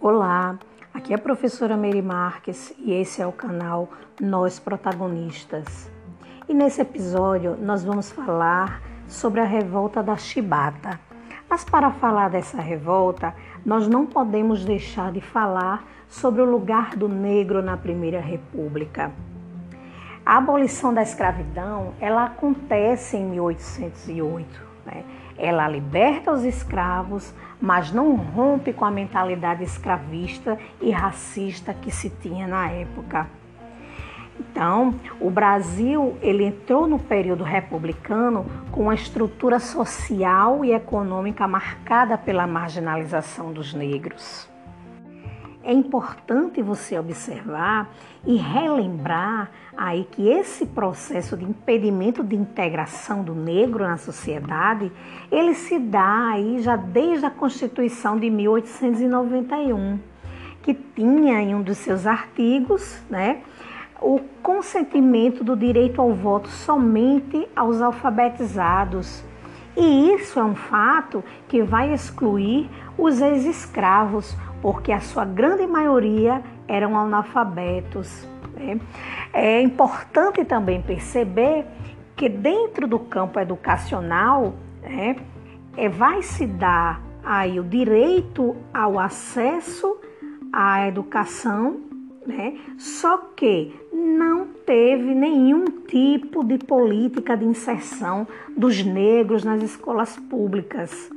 Olá, aqui é a professora Mary Marques e esse é o canal Nós Protagonistas. E nesse episódio nós vamos falar sobre a revolta da Chibata. Mas para falar dessa revolta, nós não podemos deixar de falar sobre o lugar do negro na Primeira República. A abolição da escravidão, ela acontece em 1808. Né? Ela liberta os escravos, mas não rompe com a mentalidade escravista e racista que se tinha na época. Então, o Brasil ele entrou no período republicano com uma estrutura social e econômica marcada pela marginalização dos negros é importante você observar e relembrar aí que esse processo de impedimento de integração do negro na sociedade, ele se dá aí já desde a Constituição de 1891, que tinha em um dos seus artigos, né, o consentimento do direito ao voto somente aos alfabetizados. E isso é um fato que vai excluir os ex-escravos, porque a sua grande maioria eram analfabetos. Né? É importante também perceber que dentro do campo educacional né, é, vai se dar aí o direito ao acesso à educação, né? só que não teve nenhum tipo de política de inserção dos negros nas escolas públicas.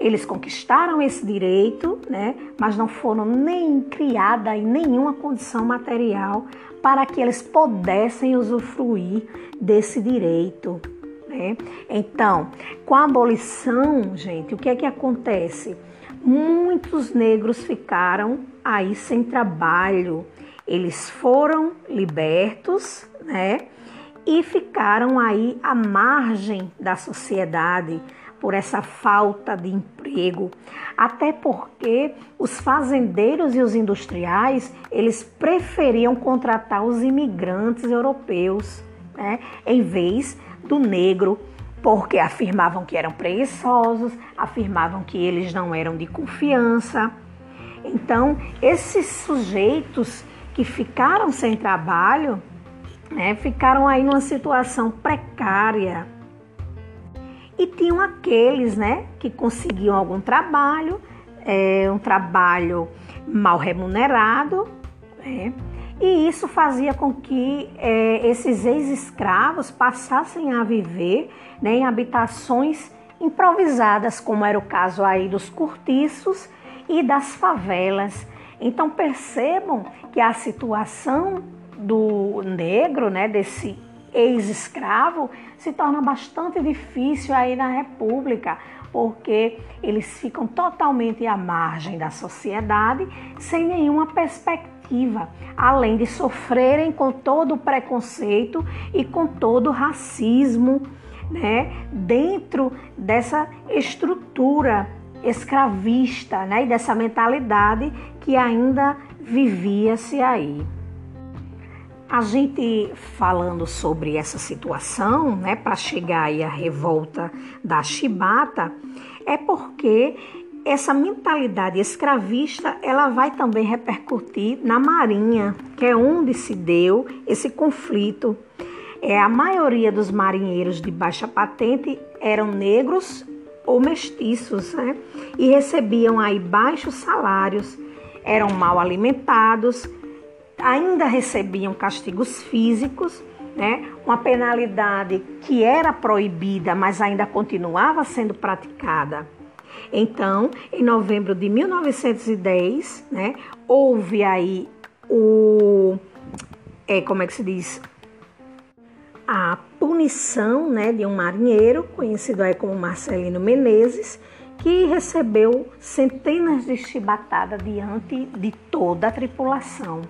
Eles conquistaram esse direito, né, mas não foram nem criada em nenhuma condição material para que eles pudessem usufruir desse direito. Né? Então, com a abolição, gente, o que é que acontece? Muitos negros ficaram aí sem trabalho. Eles foram libertos, né? E ficaram aí à margem da sociedade por essa falta de emprego, até porque os fazendeiros e os industriais eles preferiam contratar os imigrantes europeus, né, em vez do negro, porque afirmavam que eram preguiçosos, afirmavam que eles não eram de confiança. Então, esses sujeitos que ficaram sem trabalho, né, ficaram aí numa situação precária e tinham aqueles né, que conseguiam algum trabalho, é, um trabalho mal remunerado, né, e isso fazia com que é, esses ex-escravos passassem a viver né, em habitações improvisadas, como era o caso aí dos cortiços e das favelas. Então percebam que a situação do negro, né, desse ex-escravo, se torna bastante difícil aí na República, porque eles ficam totalmente à margem da sociedade, sem nenhuma perspectiva, além de sofrerem com todo o preconceito e com todo o racismo, né, dentro dessa estrutura escravista, né, e dessa mentalidade que ainda vivia-se aí. A gente falando sobre essa situação, né, para chegar aí à revolta da chibata, é porque essa mentalidade escravista, ela vai também repercutir na Marinha, que é onde se deu esse conflito. É a maioria dos marinheiros de baixa patente eram negros ou mestiços, né? E recebiam aí baixos salários, eram mal alimentados, ainda recebiam castigos físicos, né? uma penalidade que era proibida, mas ainda continuava sendo praticada. Então, em novembro de 1910, né, houve aí o. É, como é que se diz? A punição né, de um marinheiro, conhecido aí como Marcelino Menezes, que recebeu centenas de chibatadas diante de toda a tripulação.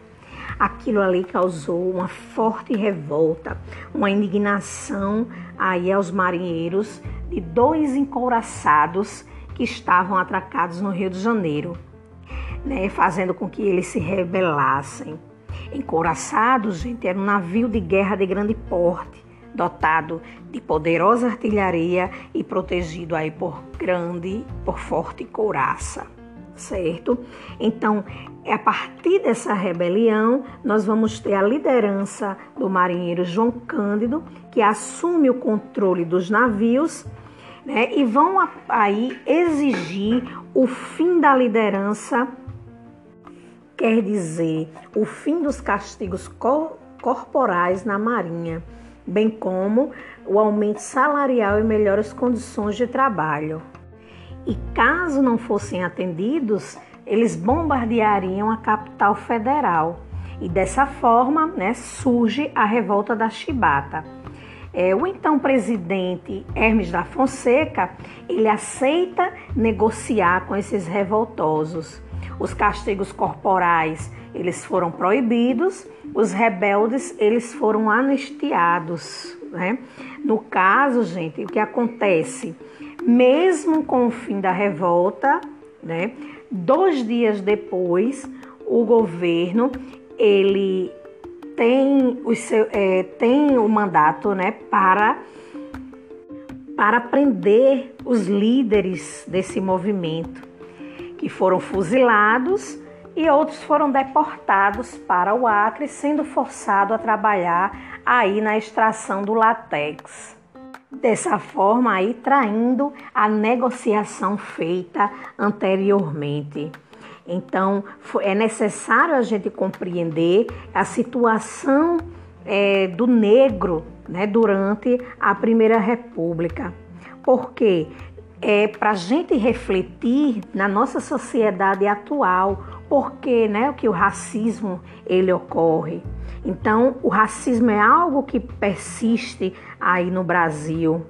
Aquilo ali causou uma forte revolta, uma indignação aí aos marinheiros de dois encouraçados que estavam atracados no Rio de Janeiro, né, fazendo com que eles se rebelassem. Encouraçados, gente, era um navio de guerra de grande porte, dotado de poderosa artilharia e protegido aí por grande, por forte couraça, certo? Então, a partir dessa rebelião, nós vamos ter a liderança do marinheiro João Cândido, que assume o controle dos navios, né, e vão aí exigir o fim da liderança, quer dizer, o fim dos castigos cor corporais na Marinha, bem como o aumento salarial e melhores condições de trabalho. E caso não fossem atendidos, eles bombardeariam a capital federal. E dessa forma né, surge a revolta da Chibata. É, o então presidente Hermes da Fonseca ele aceita negociar com esses revoltosos. Os castigos corporais eles foram proibidos, os rebeldes eles foram anistiados. Né? No caso, gente, o que acontece? Mesmo com o fim da revolta, né, dois dias depois, o governo ele tem o, seu, é, tem o mandato né, para, para prender os líderes desse movimento, que foram fuzilados e outros foram deportados para o Acre, sendo forçado a trabalhar aí na extração do látex. Dessa forma aí traindo a negociação feita anteriormente. Então é necessário a gente compreender a situação é, do negro né, durante a Primeira República, porque é para a gente refletir na nossa sociedade atual porque né, que o racismo ele ocorre. Então, o racismo é algo que persiste aí no Brasil.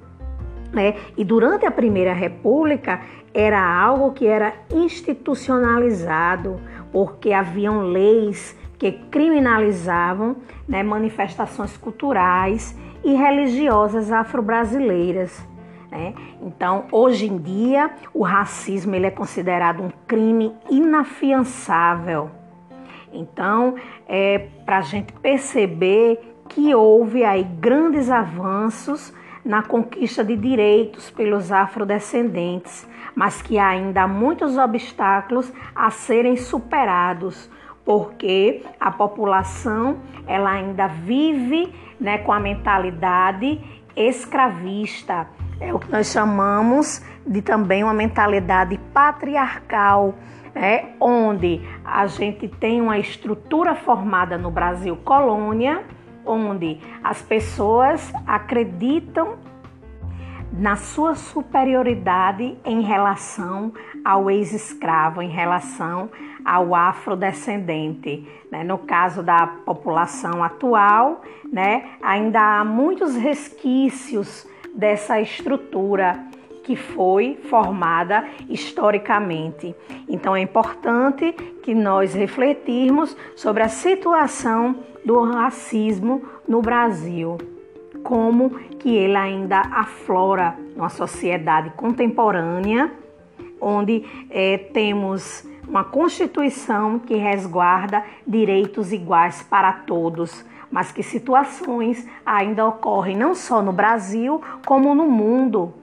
Né? E durante a Primeira República era algo que era institucionalizado, porque haviam leis que criminalizavam né, manifestações culturais e religiosas afro-brasileiras. Né? Então, hoje em dia, o racismo ele é considerado um crime inafiançável. Então, é para a gente perceber que houve aí grandes avanços na conquista de direitos pelos afrodescendentes, mas que ainda há muitos obstáculos a serem superados, porque a população ela ainda vive né, com a mentalidade escravista é o que nós chamamos de também uma mentalidade patriarcal, né? onde a gente tem uma estrutura formada no Brasil colônia, onde as pessoas acreditam na sua superioridade em relação ao ex-escravo, em relação ao afrodescendente. Né? No caso da população atual, né, ainda há muitos resquícios dessa estrutura que foi formada historicamente. Então é importante que nós refletirmos sobre a situação do racismo no Brasil, como que ele ainda aflora numa sociedade contemporânea, onde é, temos uma Constituição que resguarda direitos iguais para todos, mas que situações ainda ocorrem não só no Brasil, como no mundo.